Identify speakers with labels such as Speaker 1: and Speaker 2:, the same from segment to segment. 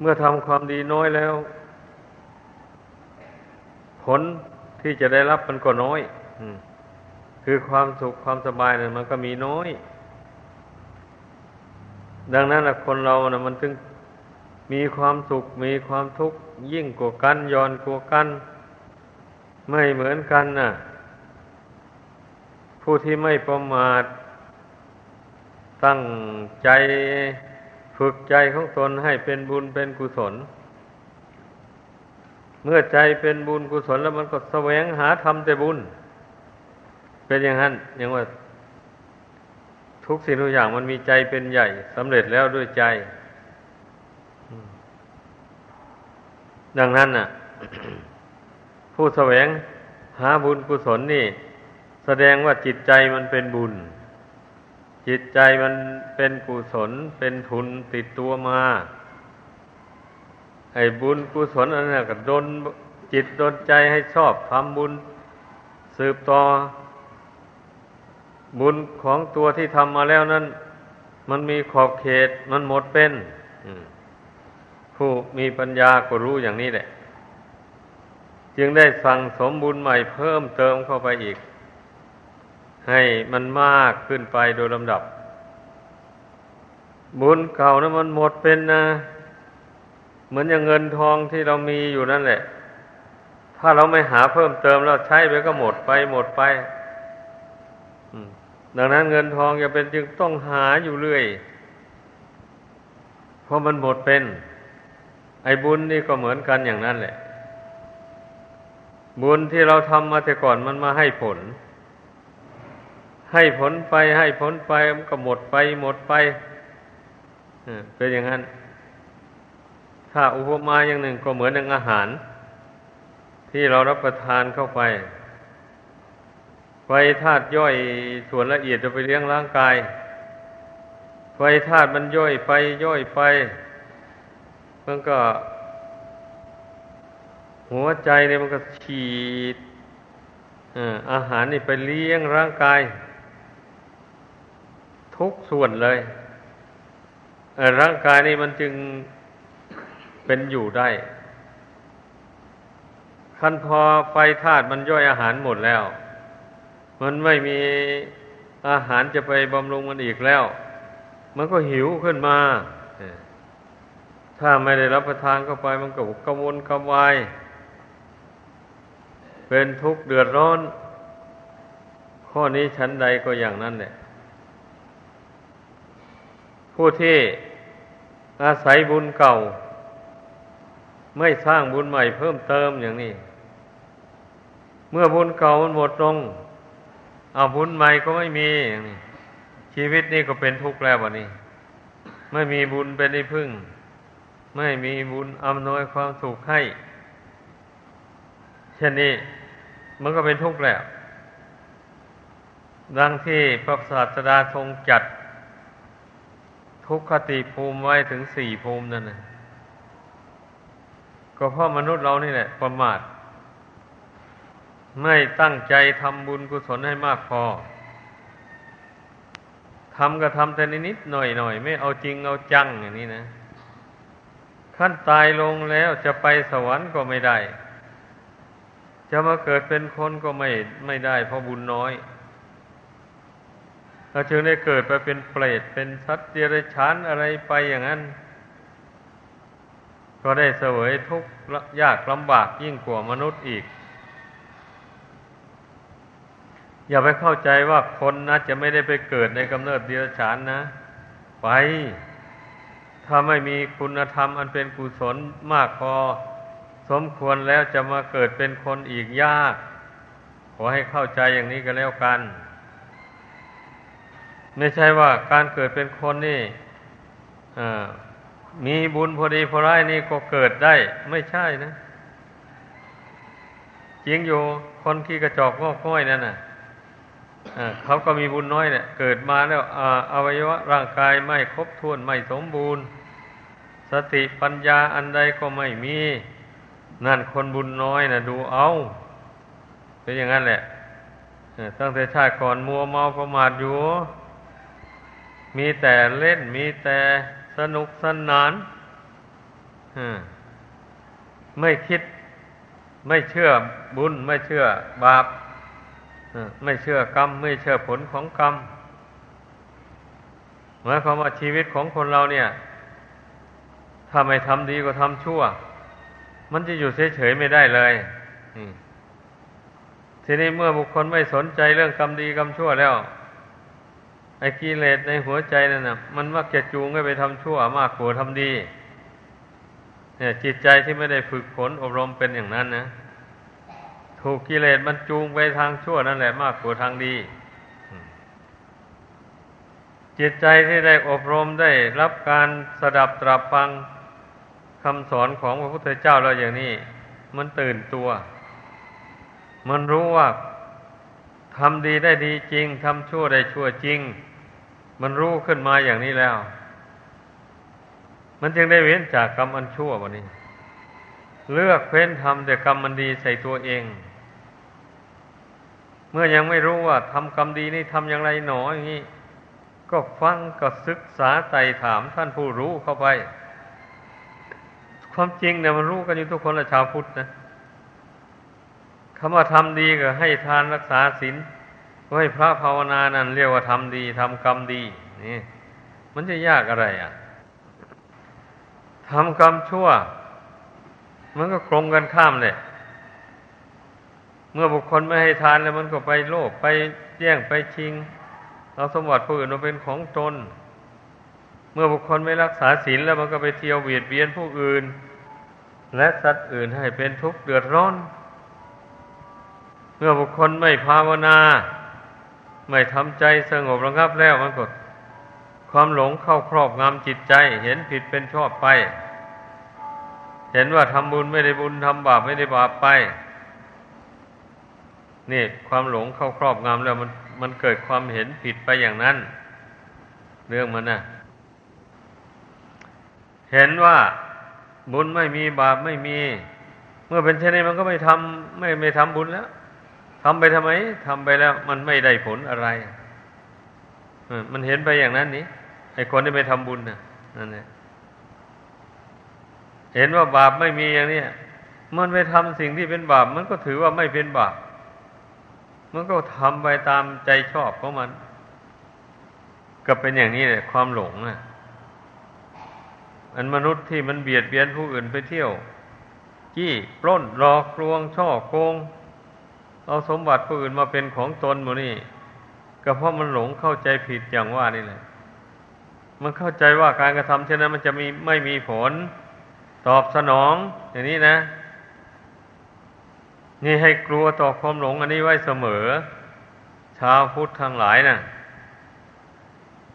Speaker 1: เมื่อทำความดีน้อยแล้ว ผลที่จะได้รับมันก็น้อยคือความสุขความสบายเนี่ยมันก็มีน้อย ดังนั้นนะคนเรานะมันถึงมีความสุขมีความทุกข์ยิ่งกว่ากันย้อนกว่ากัน ไม่เหมือนกันนะ่ะ ผู้ที่ไม่ประมาทตั้งใจ ฝึกใจของตนให้เป็นบุญเป็นกุศล เมื่อใจเป็นบุญกุศลแล้วมันก็แสวงหาทำแต่บุญ เป็นอย่างนั้นอย่างว่า ทุกสิ่งทุกอย่างมันมีใจเป็นใหญ่สำเร็จแล้วด้วยใจ ดังนั้นน่ะ ผู้แสวงหาบุญกุศลนี่ แสดงว่าจิตใจมันเป็นบุญ จิตใจมันเป็นกุศลเป็นทุนติดตัวมา ไอ้บุญกุศลอันนั้นก็ดนจิตดนใจให้ชอบทำบุญ สืบต่อ บุญของตัวที่ทำมาแล้วนั้น มันมีขอบเขตมันหมดเป็นผู้มีปัญญาก็รู้อย่างนี้แหละ จึงได้สั่งสมบุญใหม่เพิ่มเติมเข้าไปอีก ให้มันมากขึ้นไปโดยลำดับ บุญเก่านะมันหมดเป็นนะ เหมือนอย่างเงินทองที่เรามีอยู่นั่นแหละ ถ้าเราไม่หาเพิ่มเติมเราใช้ไปก็หมดไปหมดไปดังนั้นเงินทองจะเป็นจึงต้องหาอยู่เรื่อย เพราะมันหมดเป็น ไอ้บุญนี่ก็เหมือนกันอย่างนั้นแหละ บุญที่เราทำมาแต่ก่อนมันมาให้ผล ให้ผลไปให้ผลไปมันก็หมดไปหมดไปเป็นอย่างนั้น ถ้าอุปมาอย่างหนึ่งก็เหมือนอย่างอาหาร ที่เรารับประทานเข้าไป ไฟธาตุย่อยส่วนละเอียดจะไปเลี้ยงร่างกาย ไฟธาตุมันย่อยไปย่อยไปมันก็ หัวใจเนี่ยมันก็ฉีดอาหารนี่ไปเลี้ยงร่างกาย ทุกส่วนเลยร่างกายนี่มันจึงเป็นอยู่ได้ขั้นพอไฟธาตุมันย่อยอาหารหมดแล้ว มันไม่มีอาหารจะไปบำรุงมันอีกแล้ว มันก็หิวขึ้นมา ถ้าไม่ได้รับประทานเข้าไปมันก็กระวนกระวาย เป็นทุกข์เดือดร้อน ข้อนี้ชั้นใดก็อย่างนั้นแหละ ผู้ที่อาศัยบุญเก่า ไม่สร้างบุญใหม่เพิ่มเติมอย่างนี้ เมื่อบุญเก่ามันหมดลงเอาบุญใหม่ก็ไม่มีอย่างนี้ชีวิตนี้ก็เป็นทุกข์แล้ววันนี้ ไม่มีบุญเป็นที่พึ่ง ไม่มีบุญอำนวยความสุขให้เช่นนี้มันก็เป็นทุกข์แล้ว ดังที่พระศาสดาทรงจัด ทุกขติภูมิไว้ถึงสี่ภูมินั่นนะก็เพราะมนุษย์เรานี่แหละ ประมาท ไม่ตั้งใจทำบุญกุศลให้มากพอทำก็ทำแต่นิดหน่อยหน่อยไม่เอาจริงเอาจังอย่างนี้นะขั้นตายลงแล้วจะไปสวรรค์ก็ไม่ได้ จะมาเกิดเป็นคนก็ไม่ไม่ได้เพราะบุญน้อย เราจึงได้เกิดไปเป็นเปรตเป็นสัตว์เดรัจฉานอะไรไปอย่างนั้น ก็ได้เสวยทุกข์ยากลำบากยิ่งกว่ามนุษย์อีก อย่าไปเข้าใจว่าคนนะจะไม่ได้ไปเกิดในกำเนิดเดรัจฉานนะ ไป ถ้าไม่มีคุณธรรมอันเป็นกุศลมากพอ สมควรแล้วจะมาเกิดเป็นคนอีกยาก ขอให้เข้าใจอย่างนี้ก็แล้วกัน ไม่ใช่ว่าการเกิดเป็นคนนี่มีบุญพอดีพอร้ายนี่ก็เกิดได้ ไม่ใช่นะจริงอยู่คนขี้กระจอกงอกง่อยนั่นน่ะเขาก็มีบุญน้อยเนี่ยเกิดมาแล้วอวัยวะร่างกายไม่ครบถ้วนไม่สมบูรณ์ สติปัญญาอันใดก็ไม่มี นั่นคนบุญน้อยนะดูเอาเป็นอย่างนั้นแหละตั้งแต่ชาติก่อนมัวเมาประมาทอยู่ มีแต่เล่นมีแต่สนุกสนานไม่คิด ไม่เชื่อบุญ ไม่เชื่อบาปไม่เชื่อกรรม ไม่เชื่อผลของกรรมหมายความว่าชีวิตของคนเราเนี่ย ถ้าไม่ทำดีก็ทำชั่ว มันจะอยู่เฉยๆไม่ได้เลยทีนี้เมื่อบุคคลไม่สนใจเรื่องกรรมดีกรรมชั่วแล้ว ไอ้กิเลสในหัวใจนั่นนะมันมักจะจูงให้ไปทำชั่วมากกว่าทำดี เนี่ยจิตใจที่ไม่ได้ฝึกฝนอบรมเป็นอย่างนั้นนะถูกกิเลสมันจูงไปทางชั่วนั่นแหละมากกว่าทางดี จิตใจที่ได้อบรมได้รับการสดับตรับฟังคำสอนของพระพุทธเจ้าเราอย่างนี้ มันตื่นตัว มันรู้ว่าทำดีได้ดีจริง ทำชั่วได้ชั่วจริง รู้ขึ้นมาอย่างนี้แล้ว มันจึงได้เว้นจากกรรมอันชั่ววันนี้ เลือกเพ้นทำแต่กรรมมันดีใส่ตัวเอง เมื่อยังไม่รู้ว่าทำกรรมดีนี่ทำอย่างไรหนออย่างนี้ก็ฟังก็ศึกษาไต่ถามท่านผู้รู้เข้าไป ความจริงเนี่ยมันรู้กันอยู่ทุกคนละชาวพุทธนะคำว่าทำดีก็ให้ทานรักษาศีล ไว้ยพระภาวนานั่นเรียกว่าทำดีทำกรรมดี นี่ มันจะยากอะไรอะทำกรรมชั่ว มันก็คงกันข้ามเลยเมื่อบุคคลไม่ให้ทานแล้วมันก็ไปโลภไปแย่งไปชิงเอาสมบัติผู้อื่นมาเป็นของตนเมื่อบุคคลไม่รักษาศีลแล้วมันก็ไปเที่ยวเบียดเบียนผู้อื่น และสัตว์อื่นให้เป็นทุกข์เดือดร้อน เมื่อบุคคลไม่ภาวนา ไม่ทำใจสงบระงับแล้วมันก็ความหลงเข้าครอบงำจิตใจ เห็นผิดเป็นชอบไป เห็นว่าทำบุญไม่ได้บุญทำบาปไม่ได้บาปไป นี่ความหลงเข้าครอบงำแล้วมันมันเกิดความเห็นผิดไปอย่างนั้น เรื่องมันนะ่ะเห็นว่าบุญไม่มีบาปไม่มี เมื่อเป็นเช่นนี้มันก็ไม่ทำไม่ไม่ทำบุญแล้ว ทำไปทำไมทำไปแล้วมันไม่ได้ผลอะไรมันเห็นไปอย่างนั้นนี่ไอ้คนที่ไปทำบุญนะนั่นแหละเห็นว่าบาปไม่มีอย่างนี้มันไปทำสิ่งที่เป็นบาป มันก็ถือว่าไม่เป็นบาป มันก็ทำไปตามใจชอบของมัน ก็เป็นอย่างนี้แหละความหลงนะอันมนุษย์ที่มันเบียดเบียนผู้อื่นไปเที่ยว จี้ปล้นหลอกลวงช่อโกง เอาสมบัติผู้อื่นมาเป็นของตนหมดนี่ก็เพราะมันหลงเข้าใจผิดอย่างว่านี่แหละ มันเข้าใจว่าการกระทำเช่นนั้น มันจะมีไม่มีผลตอบสนอง อย่างนี้นะ นี่ให้กลัวต่อความหลงอันนี้ไว้เสมอ ชาวพุทธทั้งหลายนะ่ะ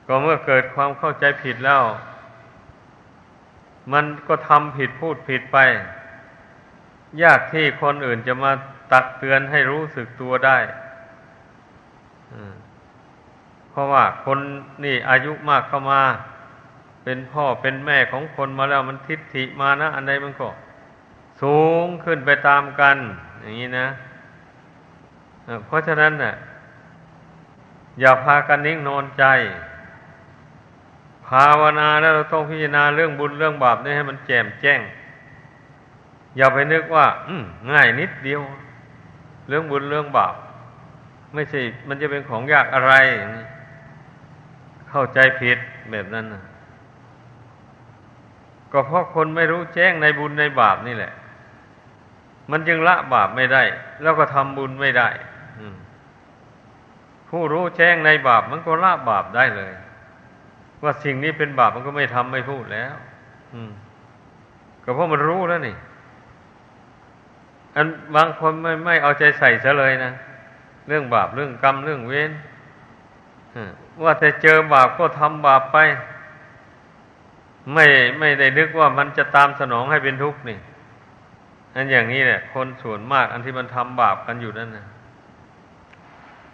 Speaker 1: ก็เมื่อเกิดความเข้าใจผิดแล้ว มันก็ทำผิดพูดผิดไป ยากที่คนอื่นจะมา ตักเตือนให้รู้สึกตัวได้เพราะว่าคนนี่อายุมากเข้ามา เป็นพ่อเป็นแม่ของคนมาแล้วมันทิฏฐิมานะ อันใดมันก็ สูงขึ้นไปตามกัน อย่างนี้นะเพราะฉะนั้นน่ะ อย่าพากันนิ่งนอนใจ ภาวนาแล้วเราต้องพิจารณาเรื่องบุญเรื่องบาปนี่ให้มันแจ่มแจ้ง อย่าไปนึกว่าง่ายนิดเดียว เรื่องบุญเรื่องบาปไม่ใช่ มันจะเป็นของยากอะไร เข้าใจผิดแบบนั้นนะก็เพราะคนไม่รู้แจ้งในบุญในบาปนี่แหละ มันจึงละบาปไม่ได้ แล้วก็ทำบุญไม่ได้ผู้รู้แจ้งในบาป มันก็ละบาปได้เลย ว่าสิ่งนี้เป็นบาปมันก็ไม่ทำไม่พูดแล้วก็เพราะมันรู้แล้วนี่ อันบางคนไม่ไม่เอาใจใส่ซะเลยนะ เรื่องบาปเรื่องกรรมเรื่องเวรว่าแต่เจอบาปก็ทำบาปไป ไม่ไม่ได้นึกว่ามันจะตามสนองให้เป็นทุกข์นี่อันอย่างนี้แหละคนส่วนมาก อันที่มันทำบาปกันอยู่นั่นนะ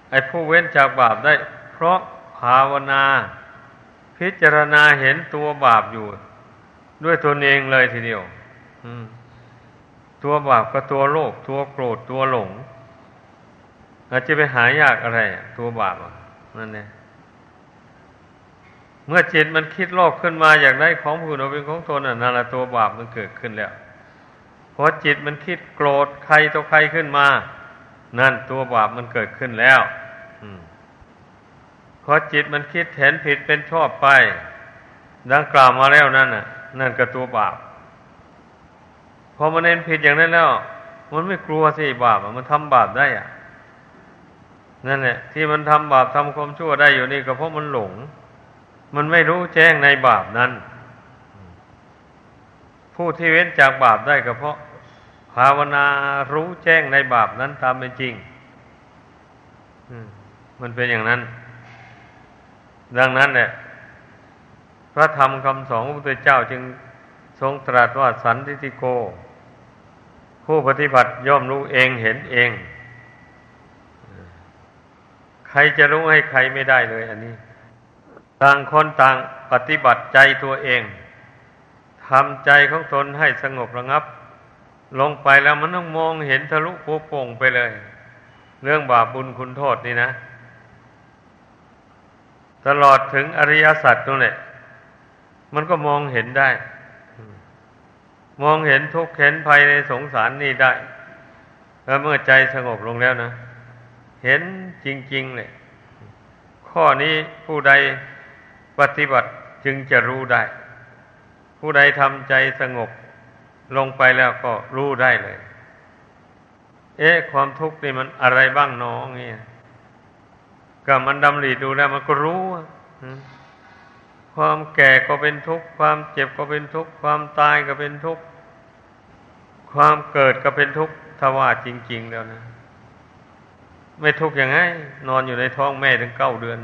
Speaker 1: ไอ้ผู้เว้นจากบาปได้ เพราะภาวนา พิจารณาเห็นตัวบาปอยู่ ด้วยตนเองเลยทีเดียว อืม ตัวบาปกับตัวโลภตัวโกรธตัวหลงอาจจะไปหายากอะไร ตัวบาปนั่นเนี่ยมื่อจิตมันคิดโลภขึ้นมาอยากได้ของผู้อื่นเป็นของตนน่ะนั่นแหละตัวบาปมันเกิดขึ้นแล้วพอจิตมันคิดโกรธใครตัวใครขึ้นมา นั่นตัวบาปมันเกิดขึ้นแล้วพอจิตมันคิดเห็นผิดเป็นชอบไป ดังกล่าวมาแล้วนั่นน่ะ นั่นก็ตัวบาป อมันเห็นผิดอย่างนั้นแล้ว มันไม่กลัวสิบาปมันทำบาปได้อะนั่นแหละที่มันทำบาปทำความชั่วได้อยู่นี่ก็เพราะมันหลง มันไม่รู้แจ้งในบาปนั้น ผู้ที่เว้นจากบาปได้ก็เพราะ ภาวนารู้แจ้งในบาปนั้นตามเป็นจริงมันเป็นอย่างนั้น ดังนั้นเนี่ยพระธรรมคำสอนของพระพุทธเจ้าจึงทรงตรัสว่าสันติโก ผู้ปฏิบัติย่อมรู้เองเห็นเอง ใครจะรู้ให้ใครไม่ได้เลย อันนี้ ต่างคนต่างปฏิบัติใจตัวเองทำใจของตนให้สงบระงับ ลงไปแล้วมันต้องมองเห็นทะลุโป่งไปเลย เรื่องบาปบุญคุณโทษนี่นะ ตลอดถึงอริยสัจตรงนี้มันก็มองเห็นได้ มองเห็นทุกข์เห็นภัยในสงสารนี่ได้แล้วเมื่อใจสงบลงแล้วนะ เห็นจริง ๆ เลย ข้อนี้ผู้ใดปฏิบัติจึงจะรู้ได้ ผู้ใดทำใจสงบลงไปแล้วก็รู้ได้เลย เอ๊ะ ความทุกข์นี่มันอะไรบ้างน้องเนี่ยก็มันดำริดูแล้วมันก็รู้ ความแก่ก็เป็นทุกข์ ความเจ็บก็เป็นทุกข์ ความตายก็เป็นทุกข์ ความเกิดก็เป็นทุกข์ทว่าจริง ๆ แล้วนะ ไม่ทุกข์ยังไง นอนอยู่ในท้องแม่ถึงเก้าเดือน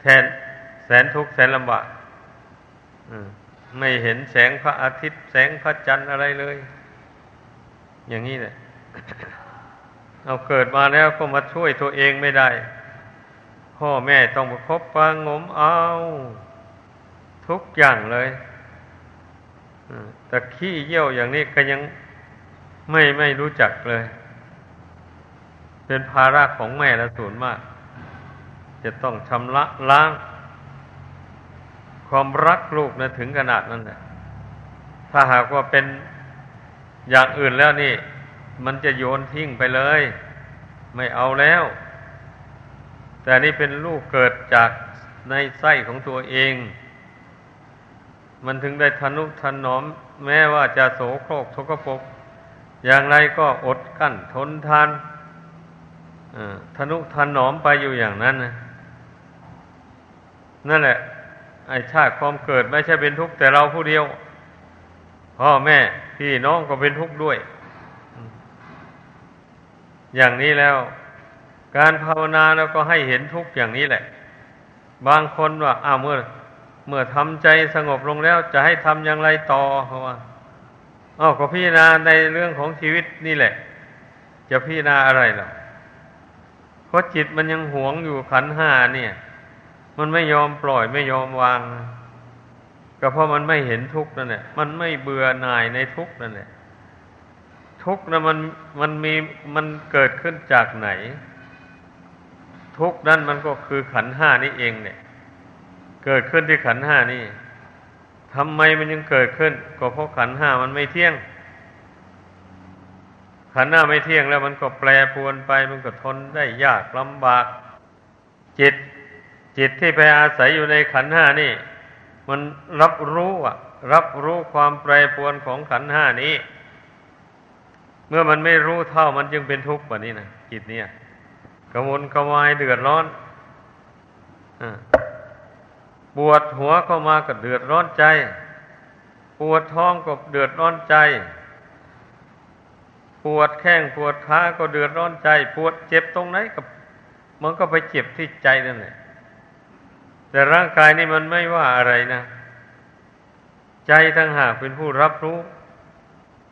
Speaker 1: แทนแสนทุกข์แสนลำบากไม่เห็นแสงพระอาทิตย์ แสงพระจันทร์อะไรเลย อย่างนี้แหละเอาเกิดมาแล้วก็มาช่วยตัวเองไม่ได้ พ่อแม่ต้องประคบประงมเอา ทุกอย่างเลยแต่ขี้เยี่ยวอย่างนี้ก็ยังไม่ไม่รู้จักเลย เป็นภาระของแม่และสูนมาก จะต้องชำระล้าง ความรักลูกนะถึงขนาดนั้นแหละถ้าหากว่าเป็นอย่างอื่นแล้วนี่ มันจะโยนทิ้งไปเลย ไม่เอาแล้ว แต่นี่เป็นลูกเกิดจากในไส้ของตัวเอง มันถึงได้ทนุถนอม แม้ว่าจะโสโครกทกปก อย่างไรก็อดกั้นทนทานทนุถนอมไปอยู่อย่างนั้นนะนั่นแหละ ไอ้ชาติความเกิดไม่ใช่เป็นทุกข์แต่เราผู้เดียว พ่อแม่พี่น้องก็เป็นทุกข์ด้วย อย่างนี้แล้ว การภาวนาเราก็ให้เห็นทุกข์อย่างนี้แหละ บางคนว่าอ้าวเมื่อ เมื่อทำใจสงบลงแล้ว จะให้ทำอย่างไรต่อเขาว่าอ้าวก็พิจารณาในเรื่องของชีวิตนี่แหละ จะพิจารณาอะไรหรอเพราะจิตมันยังหวงอยู่ขันห้าเนี่ย มันไม่ยอมปล่อยไม่ยอมวางก็เพราะมันไม่เห็นทุกข์นั่นแหละ มันไม่เบื่อหน่ายในทุกข์นั่นแหละ ทุกข์นะมันมันมีมันเกิดขึ้นจากไหน ทุกข์นั่นมันก็คือขันห้านี่เองเนี่ย เกิดขึ้นที่ขันห้านี่ทำไมมันยังเกิดขึ้น ก็เพราะขันห้ามันไม่เที่ยง ขันห้าไม่เที่ยงแล้วมันก็แปรปรวนไป มันก็ทนได้ยากลำบาก จิต จิตที่ไปอาศัยอยู่ในขันห้านี่ มันรับรู้อะรับรู้ความแปรปรวนของขันห้านี้ เมื่อมันไม่รู้เท่ามันจึงเป็นทุกข์แบบนี้นะจิตเนี่ย ระวนกระวายเดือดร้อนอปวดหัวก็มาก็เดือดร้อนใจ ปวดท้องก็เดือดร้อนใจ ปวดแข้งปวดขาก็เดือดร้อนใจ ปวดเจ็บตรงไหนก็มันก็ไปเจ็บที่ใจนั่นแหละแต่ร่างกายนี่มันไม่ว่าอะไรนะ ใจทั้งหากเป็นผู้รับรู้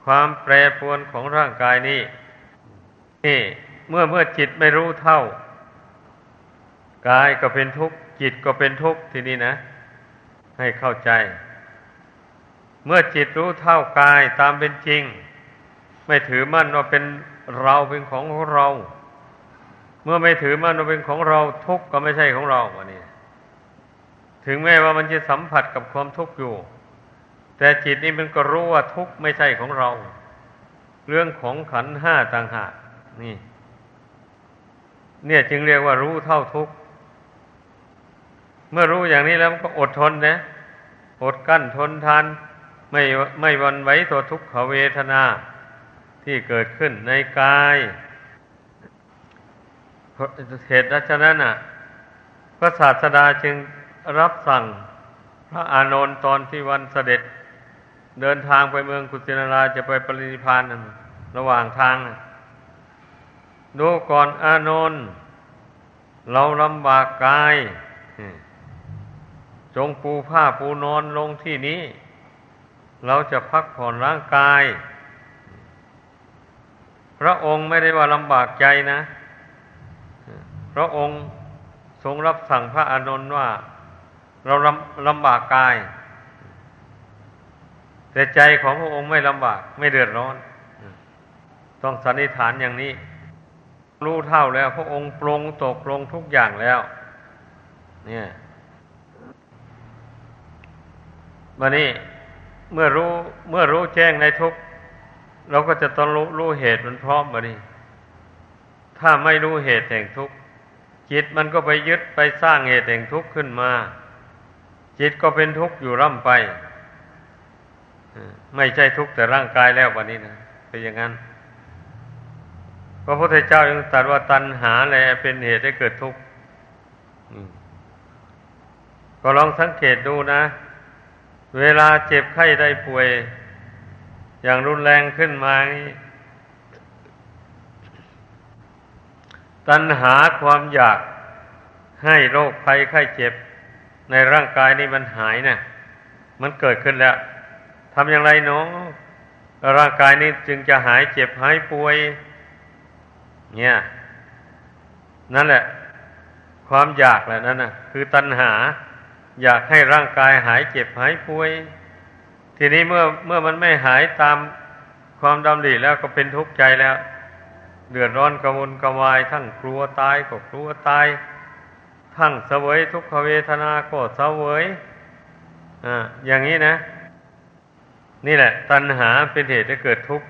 Speaker 1: ความแปรปรวนของร่างกายนี้นี่ เมื่อเมื่อจิตไม่รู้เท่ากายก็เป็นทุกข์จิตก็เป็นทุกข์ทีนี้นะ ให้เข้าใจ เมื่อจิตรู้เท่ากายตามเป็นจริง ไม่ถือมั่นว่าเป็นเราเป็นของของเรา เมื่อไม่ถือมั่นว่าเป็นของเราทุกข์ก็ไม่ใช่ของเราวันนี้ถึงแม้ว่ามันจะสัมผัสกับความทุกข์อยู่ แต่จิตนี้มันก็รู้ว่าทุกข์ไม่ใช่ของเรา เรื่องของขันห้าต่างหากนี่ เนี่ยจึงเรียกว่ารู้เท่าทุกข์ เมื่อรู้อย่างนี้แล้วก็อดทนนะ อดกั้นทนทาน ไม่ไม่วันไหวต่อทุกขเวทนาที่เกิดขึ้นในกายเหตุฉะนั้นอะ พระศาสดาจึงรับสั่งพระอานนท์ตอนที่วันเสด็จ เดินทางไปเมืองกุสินาราจะไปปรินิพานระหว่างทาง ดูก่อนอานนท์เราลำบากกาย จงปูผ้าปูนอนลงที่นี้ เราจะพักผ่อนร่างกาย พระองค์ไม่ได้ว่าลำบากใจนะ พระองค์ทรงรับสั่งพระอานนท์ว่า เราลำลำบากกาย แต่ใจของพระองค์ไม่ลำบาก ไม่เดือดร้อน ต้องสันนิษฐานอย่างนี้ รู้เท่าแล้ว พระองค์ปรงตกลงทุกอย่างแล้ว เนี่ยมานี่เมื่อรู้เมื่อรู้แจ้งในทุกเราก็จะต้องรู้รู้เหตุมันพร้อมมานี่ถ้าไม่รู้เหตุแห่งทุกข์จิตมันก็ไปยึดไปสร้างเหตุแห่งทุกข์ขึ้นมา จิตก็เป็นทุกข์อยู่ร่ำไป ไม่ใช่ทุกข์แต่ร่างกายแล้ววันนี้นะเป็นอย่างนั้น พระพุทธเจ้ายังตรัสว่าตัณหาแหละเป็นเหตุให้เกิดทุกข์ก็ลองสังเกตดูนะ เวลาเจ็บไข้ได้ป่วย อย่างรุนแรงขึ้นมาตัณหาความอยากให้โรคภัยไข้เจ็บ ในร่างกายนี้มันหายนะ่ะ มันเกิดขึ้นแล้วทำอย่างไรเนาะร่างกายนี้จึงจะหายเจ็บหายป่วย เนี่ยนั่นแหละ ความอยากแหละนั่นนะคือตัณหา อยากให้ร่างกายหายเจ็บหายป่วย ทีนี้เมื่อเมื่อมันไม่หายตามความดำริแล้วก็เป็นทุกข์ใจแล้ว เดือดร้อนกระวนกระวาย ทั้งกลัวตายก็กลัวตาย ทั้งเสวยทุกขเวทนาก็เสวยอ่าอย่างนี้นะ นี่แหละ ตัณหาเป็นเหตุให้เกิดทุกข์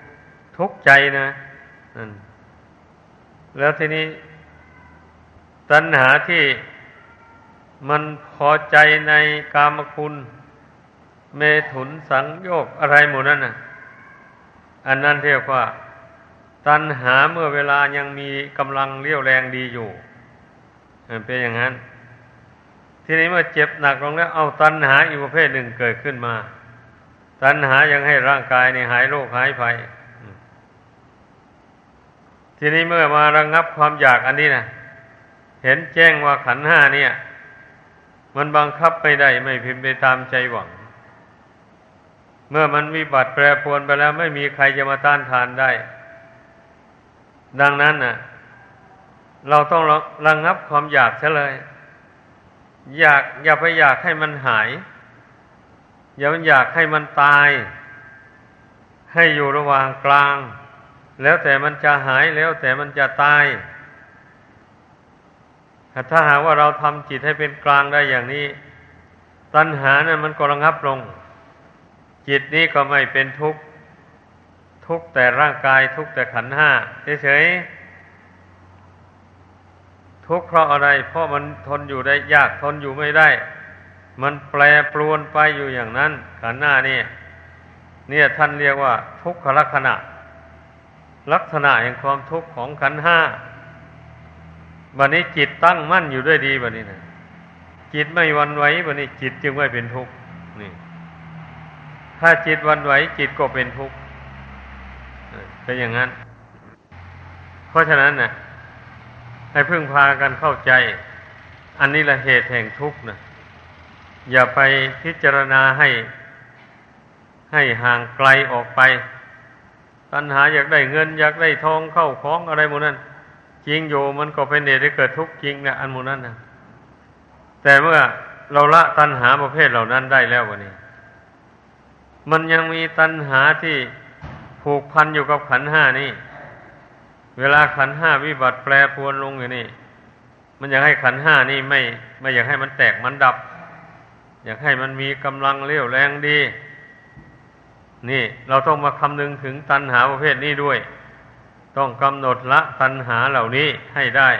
Speaker 1: ทุกข์ใจนะนั่น แล้วทีนี้ ตัณหาที่มันพอใจในกามคุณ เมถุนสังโยกอะไรหมดนั่นน่ะ อันนั้นเรียกว่า ตัณหาเมื่อเวลายังมีกำลังเรี่ยวแรงดีอยู่เป็นอย่างนั้น ทีนี้เมื่อเจ็บหนักลงแล้ว เอาตัณหาอีกประเภทหนึ่งเกิดขึ้นมา ตัณหายังให้ร่างกายในหายโรคหายภัย ทีนี้เมื่อมาระงงับความอยากอันนี้นะเห็นแจ้งว่าขันห้าเนี่ย มันบังคับไม่ได้ไม่พิมพ์ไปตามใจหวัง เมื่อมันวิบัติแปรปรวนไปแล้ว ไม่มีใครจะมาต้านทานได้ ดังนั้นน่ะ เราต้องระงงับความอยากเสียเลย อยากอย่าไปอยากให้มันหาย อย่าไปอยากให้มันตาย ให้อยู่ระหว่างกลาง แล้วแต่มันจะหายแล้วแต่มันจะตาย ถ้าหากว่าเราทำจิตให้เป็นกลางได้อย่างนี้ ตัณหานะ่ะมันก็ระงับลง จิตนี้ก็ไม่เป็นทุกข์ทุกแต่ร่างกายทุกแต่ขันห้าเฉยๆทุกเพราะอะไร เพราะมันทนอยู่ได้ยากทนอยู่ไม่ได้ มันแปรปรวนไปอยู่อย่างนั้น ขันหน้านี่เนี่ยท่านเรียกว่า ทุกขลักษณะ ลักษณะแห่งความทุกข์ของขันห้าวันนี้จิตตั้งมั่นอยู่ด้วยดีวันนี้นะจิตไม่วันไหววันนี้จิตจึงไม่เป็นทุกข์นี่ ถ้าจิตวันไหวจิตก็เป็นทุกข์เป็นอย่างนั้น เพราะฉะนั้นนะให้พึ่งพากันเข้าใจ อันนี้ละเหตุแห่งทุกข์นะอย่าไปพิจารณาให้ให้ห่างไกลออกไป ตัณหาอยากได้เงิน อยากได้ทองเข้าของอะไรหมดนั้นจริงอยู่มันก็เป็นเหตุให้เกิดทุกข์จริงนะอันมูนั้นนะแต่เมื่อเราละตัณหาประเภทเหล่านั้นได้แล้ววันนี้ มันยังมีตัณหาที่ผูกพันอยู่กับขันห้านี่ เวลาขันห้าวิบัติแปรปวนลงอยู่นี่มันอยากให้ขันห้านี่ไม่ ไม่อยากให้มันแตกมันดับ อยากให้มันมีกำลังเรี่ยวแรงดี นี่เราต้องมาคำนึงถึงตัณหาประเภทนี้ด้วย ต้องกำหนดละตัณหาเหล่านี้ให้ได้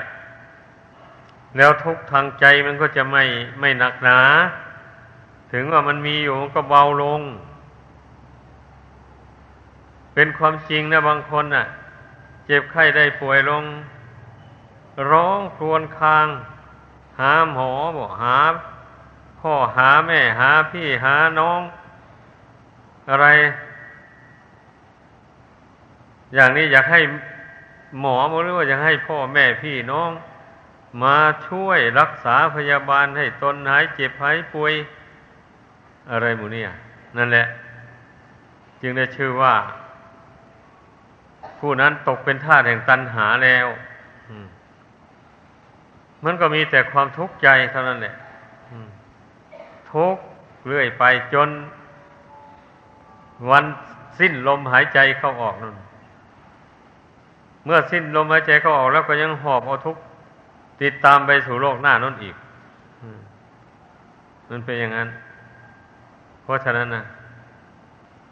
Speaker 1: แล้วทุกทางใจมันก็จะไม่ไม่หนักหนา ถึงว่ามันมีอยู่มันก็เบาลง เป็นความจริงนะบางคนน่ะ เจ็บไข้ได้ป่วยลง ร้องครวญคราง หาหมอบอกหาพ่อหาแม่หาพี่หาน้อง อะไร อย่างนี้อยากให้หมอบอกหรือว่าอยากให้พ่อแม่พี่น้อง มาช่วยรักษาพยาบาลให้ตนหายเจ็บหายป่วย อะไรหมูเนี่ยนั่นแหละ จึงได้ชื่อว่า ผู้นั้นตกเป็นทาสแห่งตัณหาแล้วมันก็มีแต่ความทุกข์ใจเท่านั้นแหละทุกข์เรื่อยไปจน วันสิ้นลมหายใจเข้าออกนั่นเมื่อสิ้นลมหายใจเข้าออกแล้วก็ยังหอบเอาทุกข์ติดตามไปสู่โลกหน้านั่นอีกมันเป็นอย่างนั้น เพราะฉะนั้นนะ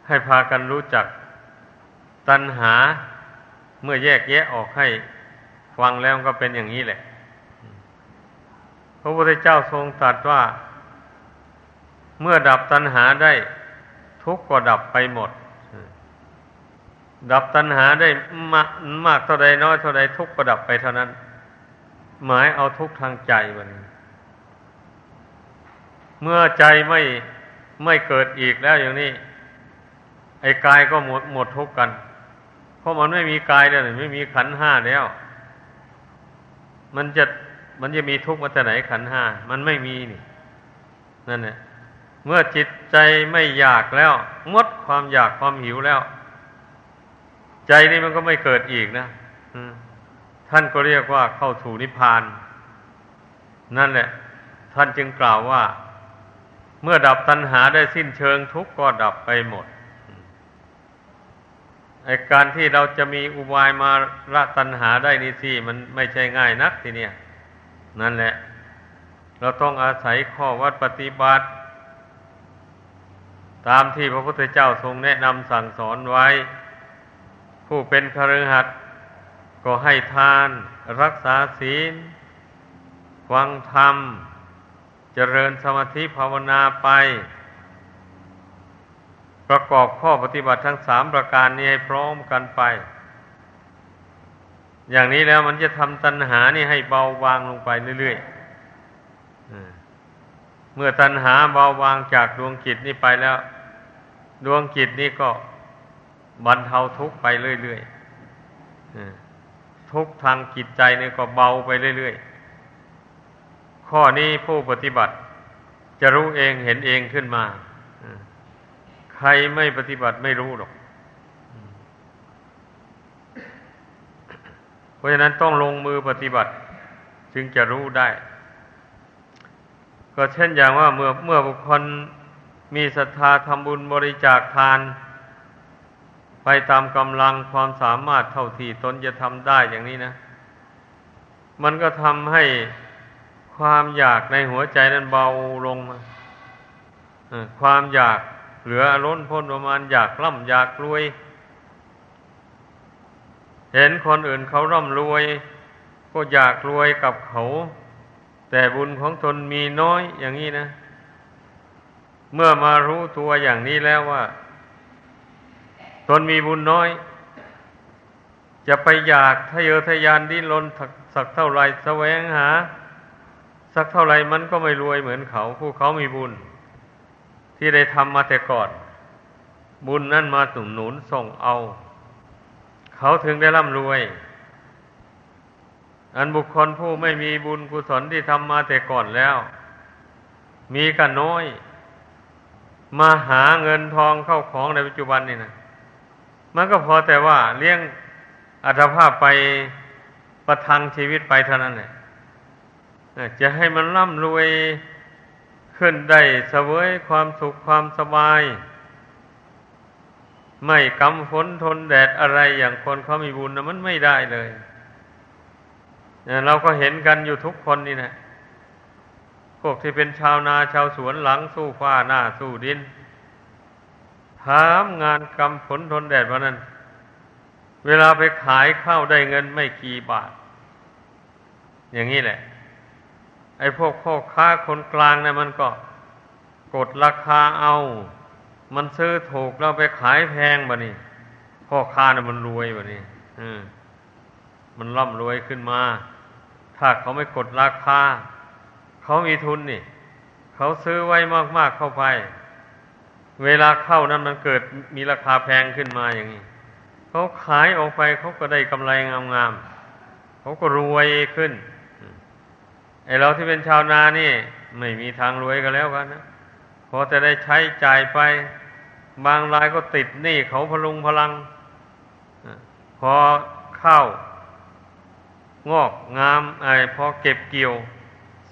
Speaker 1: ให้พากันรู้จักตัณหาเมื่อแยกแยะออกให้ฟังแล้วก็เป็นอย่างนี้แหละ พระพุทธเจ้าทรงตรัสว่า เมื่อดับตัณหาได้ ทุกข์ก็ดับไปหมด ดับตัณหาได้มากมากเท่าใดน้อยเท่าใดทุกข์ก็ดับไปเท่านั้น หมายเอาทุกข์ทางใจมันเมื่อใจไม่ไม่เกิดอีกแล้วอย่างนี้ ไอ้กายก็หมดหมดทุกข์กัน เพราะมันไม่มีกายแล้วไม่มีขันห้าแล้ว มันจะมันจะมีทุกข์มาแต่ไหนขันห้า มันไม่มีนี่ นั่นแหละ เมื่อจิตใจไม่อยากแล้ว งดความอยากความหิวแล้ว ใจนี่มันก็ไม่เกิดอีกนะท่านก็เรียกว่าเข้าถูนิพพาน นั่นแหละ ท่านจึงกล่าวว่า เมื่อดับตัณหาได้สิ้นเชิงทุกข์ก็ดับไปหมดไอการที่เราจะมีอุบายมาละตัณหาได้นี่สิมันไม่ใช่ง่ายนักทีเนี้ยนั่นแหละ เราต้องอาศัยข้อวัดปฏิบัติ ตามที่พระพุทธเจ้าทรงแนะนำสั่งสอนไว้ ผู้เป็นคฤหัสถ์ก็ให้ทานรักษาศีล ฟังธรรม เจริญสมาธิภาวนาไป ประกอบข้อปฏิบัติทั้งสามประการนี้ให้พร้อมกันไป อย่างนี้แล้วมันจะทำตัณหานี่ให้เบาบางลงไปเรื่อยๆเมื่อตัณหาเบาบางจากดวงจิตนี้ไปแล้ว ดวงจิตนี่ก็บรรเทาทุกข์ไปเรื่อยๆทุกทางจิตใจนี่ก็เบาไปเรื่อยๆ ข้อนี้ผู้ปฏิบัติ จะรู้เองเห็นเองขึ้นมา ใครไม่ปฏิบัติไม่รู้หรอก เพราะฉะนั้นต้องลงมือปฏิบัติ จึงจะรู้ได้ ก็เช่นอย่างว่าเมื่อเมื่อบุคคล มีศรัทธาทำบุญบริจาคทาน ไปตามกำลังความสามารถเท่าที่ตนจะทำได้อย่างนี้นะ มันก็ทำให้ความอยากในหัวใจนั้นเบาลงมาความอยากเหลือล้นพ้นประมาณอยากร่ำอยากรวย เห็นคนอื่นเขาร่ำรวย ก็อยากรวยกับเขา แต่บุญของตนมีน้อยอย่างนี้นะ เมื่อมารู้ตัวอย่างนี้แล้วว่า ตนมีบุญน้อย จะไปอยากทะเยอทะยานดิ้นรนสักเท่าไรแสวงหา สักเท่าไรมันก็ไม่รวยเหมือนเขา ผู้เขามีบุญ ที่ได้ทำมาแต่ก่อน บุญนั่นมาหนุนหนุนส่งเอา เขาถึงได้ร่ำรวย อันบุคคลผู้ไม่มีบุญกุศลที่ทำมาแต่ก่อนแล้ว มีกันน้อย มาหาเงินทองเข้าของในปัจจุบันนี่นะมันก็พอแต่ว่าเลี้ยงอัตภาพไปประทังชีวิตไปเท่านั้นแหละจะให้มันร่ำรวยขึ้นได้เสวยความสุขความสบาย ไม่กำฝนทนแดดอะไรอย่างคนเขามีบุญนะมันไม่ได้เลยเราก็เห็นกันอยู่ทุกคนนี่นะ พวกที่เป็นชาวนาชาวสวนหลังสู้ฟ้าหน้าสู้ดิน ถามงานกรรมผลทนแดดวันนั้น เวลาไปขายข้าวได้เงินไม่กี่บาท อย่างนี้แหละ ไอ้พวกพ่อค้าคนกลางเนี่ยมันก็กดราคาเอา มันซื้อถูกเราไปขายแพงบะนี่พ่อค้าเนี่ยมันรวยบะนี่มันร่ำรวยขึ้นมา ถ้าเขาไม่กดราคา เขามีทุนนี่ เขาซื้อไว้มากๆเข้าไป เวลาเข้านั้นมันเกิดมีราคาแพงขึ้นมาอย่างนี้เขาขายออกไปเขาก็ได้กำไรงามๆเขาก็รวยขึ้นไอเราที่เป็นชาวนานี่ ไม่มีทางรวยกันแล้วกันนะพอจะได้ใช้จ่ายไป บางรายก็ติดหนี้เขาพลุงพลังพอเข้างอกงามไอพอเก็บเกี่ยว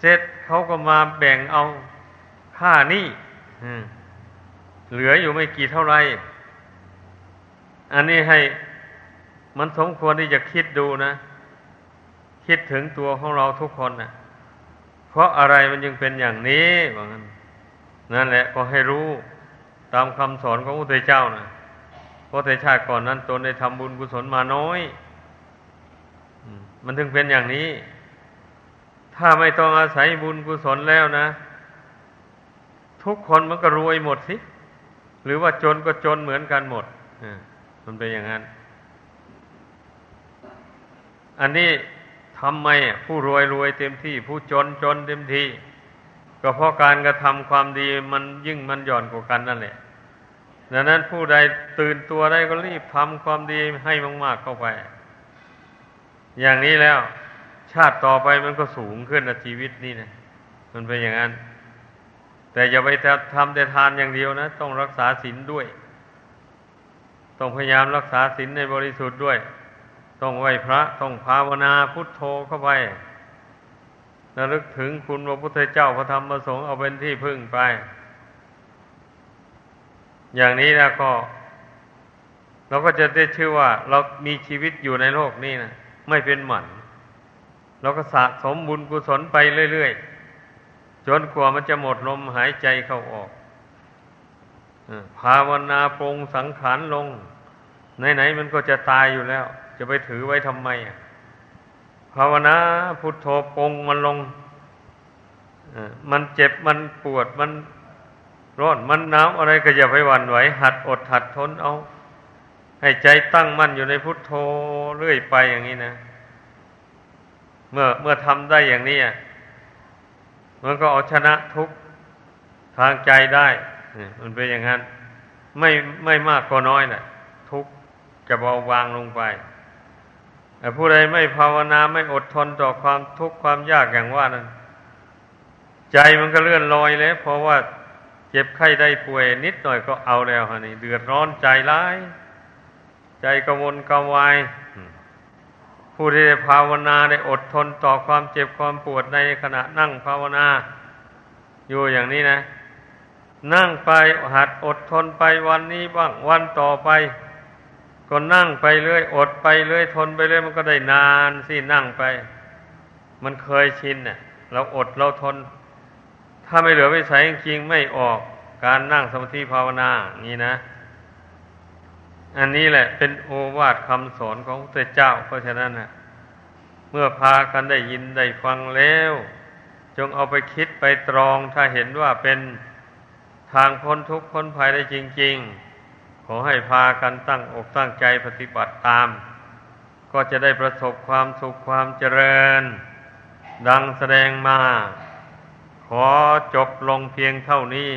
Speaker 1: เสร็จเขาก็มาแบ่งเอาค่านี่เหลืออยู่ไม่กี่เท่าไร อันนี้ให้มันสมควรที่จะคิดดูนะ คิดถึงตัวของเราทุกคนนะเพราะอะไรมันยังเป็นอย่างนี้ว่างั้นนั่นแหละก็ให้รู้ตามคำสอนของพระพุทธเจ้านะพราะในชาติก่อนนั้นตนได้ทำบุญกุศลมาน้อย มันถึงเป็นอย่างนี้ ถ้าไม่ต้องอาศัยบุญกุศลแล้วนะ ทุกคนมันก็รวยหมดสิ หรือว่าจนก็จนเหมือนกันหมดมันเป็นอย่างนั้น อันนี้ทำไมผู้รวยรวยเต็มที่ ผู้จนจนเต็มที่ ก็เพราะการกระทำความดีมันยิ่งมันหย่อนกว่ากันนั่นแหละดังนั้นผู้ใดตื่นตัวได้ก็รีบทำความดีให้มากๆเข้าไป อย่างนี้แล้ว ชาติต่อไปมันก็สูงขึ้นนะชีวิตนี่นะมันเป็นอย่างนั้น แต่อย่าไปทำแต่ทานอย่างเดียวนะ ต้องรักษาศีลด้วย ต้องพยายามรักษาศีลในบริสุทธิ์ด้วย ต้องไหวพระต้องภาวนาพุทโธเข้าไประลึกถึงคุณพระพุทธเจ้าพระธรรมพระสงฆ์เอาเป็นที่พึ่งไป อย่างนี้นะก็ เราก็จะได้ชื่อว่า เรามีชีวิตอยู่ในโลกนี้นะไม่เป็นหมัน เราก็สะสมบุญกุศลไปเรื่อยๆ จนกว่ามันจะหมดลมหายใจเข้าออกภาวนาปรงสังขารลง ไหนๆมันก็จะตายอยู่แล้ว จะไปถือไว้ทำไมภาวนาพุทโธปรงมันลงมันเจ็บมันปวดมันร้อนมันหนาวอะไรก็อย่าไปหวั่นไหว หัดอดหัดทนเอา ให้ใจตั้งมั่นอยู่ในพุทโธเรื่อยไปอย่างนี้นะ เมื่อเมื่อทำได้อย่างนี้มันก็เอาชนะทุกทางใจได้มันเป็นอย่างนั้น ไม่ไม่มากก็น้อยนะ่ะทุกจะเบาบางลงไปแต่ผู้ใดไม่ภาวนาไม่อดทนต่อความทุกข์ความยากอย่างว่านั้นใจมันก็เลื่อนลอยแล้วเพราะว่าเจ็บไข้ได้ป่วยนิดหน่อยก็เอาแล้วฮะนี่เดือดร้อนใจร้าย ใจกวนกวาย ผู้ที่ได้ภาวนาได้อดทนต่อความเจ็บความปวดในขณะนั่งภาวนา อยู่อย่างนี้นะ นั่งไปหัดอดทนไปวันนี้บ้างวันต่อไป ก็นั่งไปเรื่อย อดไปเรื่อยทนไปเรื่อยมันก็ได้นานสินั่งไป มันเคยชินเนี่ยเราอดเราทน ถ้าไม่เหลือไม่ใส่จริงไม่ออกการนั่งสมาธิภาวนาอย่างนี้นะ อันนี้แหละ เป็นโอวาทคำสอนของพระเจ้า เพราะฉะนั้นนะเมื่อพากันได้ยินได้ฟังแล้ว จงเอาไปคิดไปตรองถ้าเห็นว่าเป็นทางพ้นทุกข์พ้นภัยได้จริง ๆ ขอให้พากันตั้งอกตั้งใจปฏิบัติตาม ก็จะได้ประสบความสุขความเจริญ ดังแสดงมา ขอจบลงเพียงเท่านี้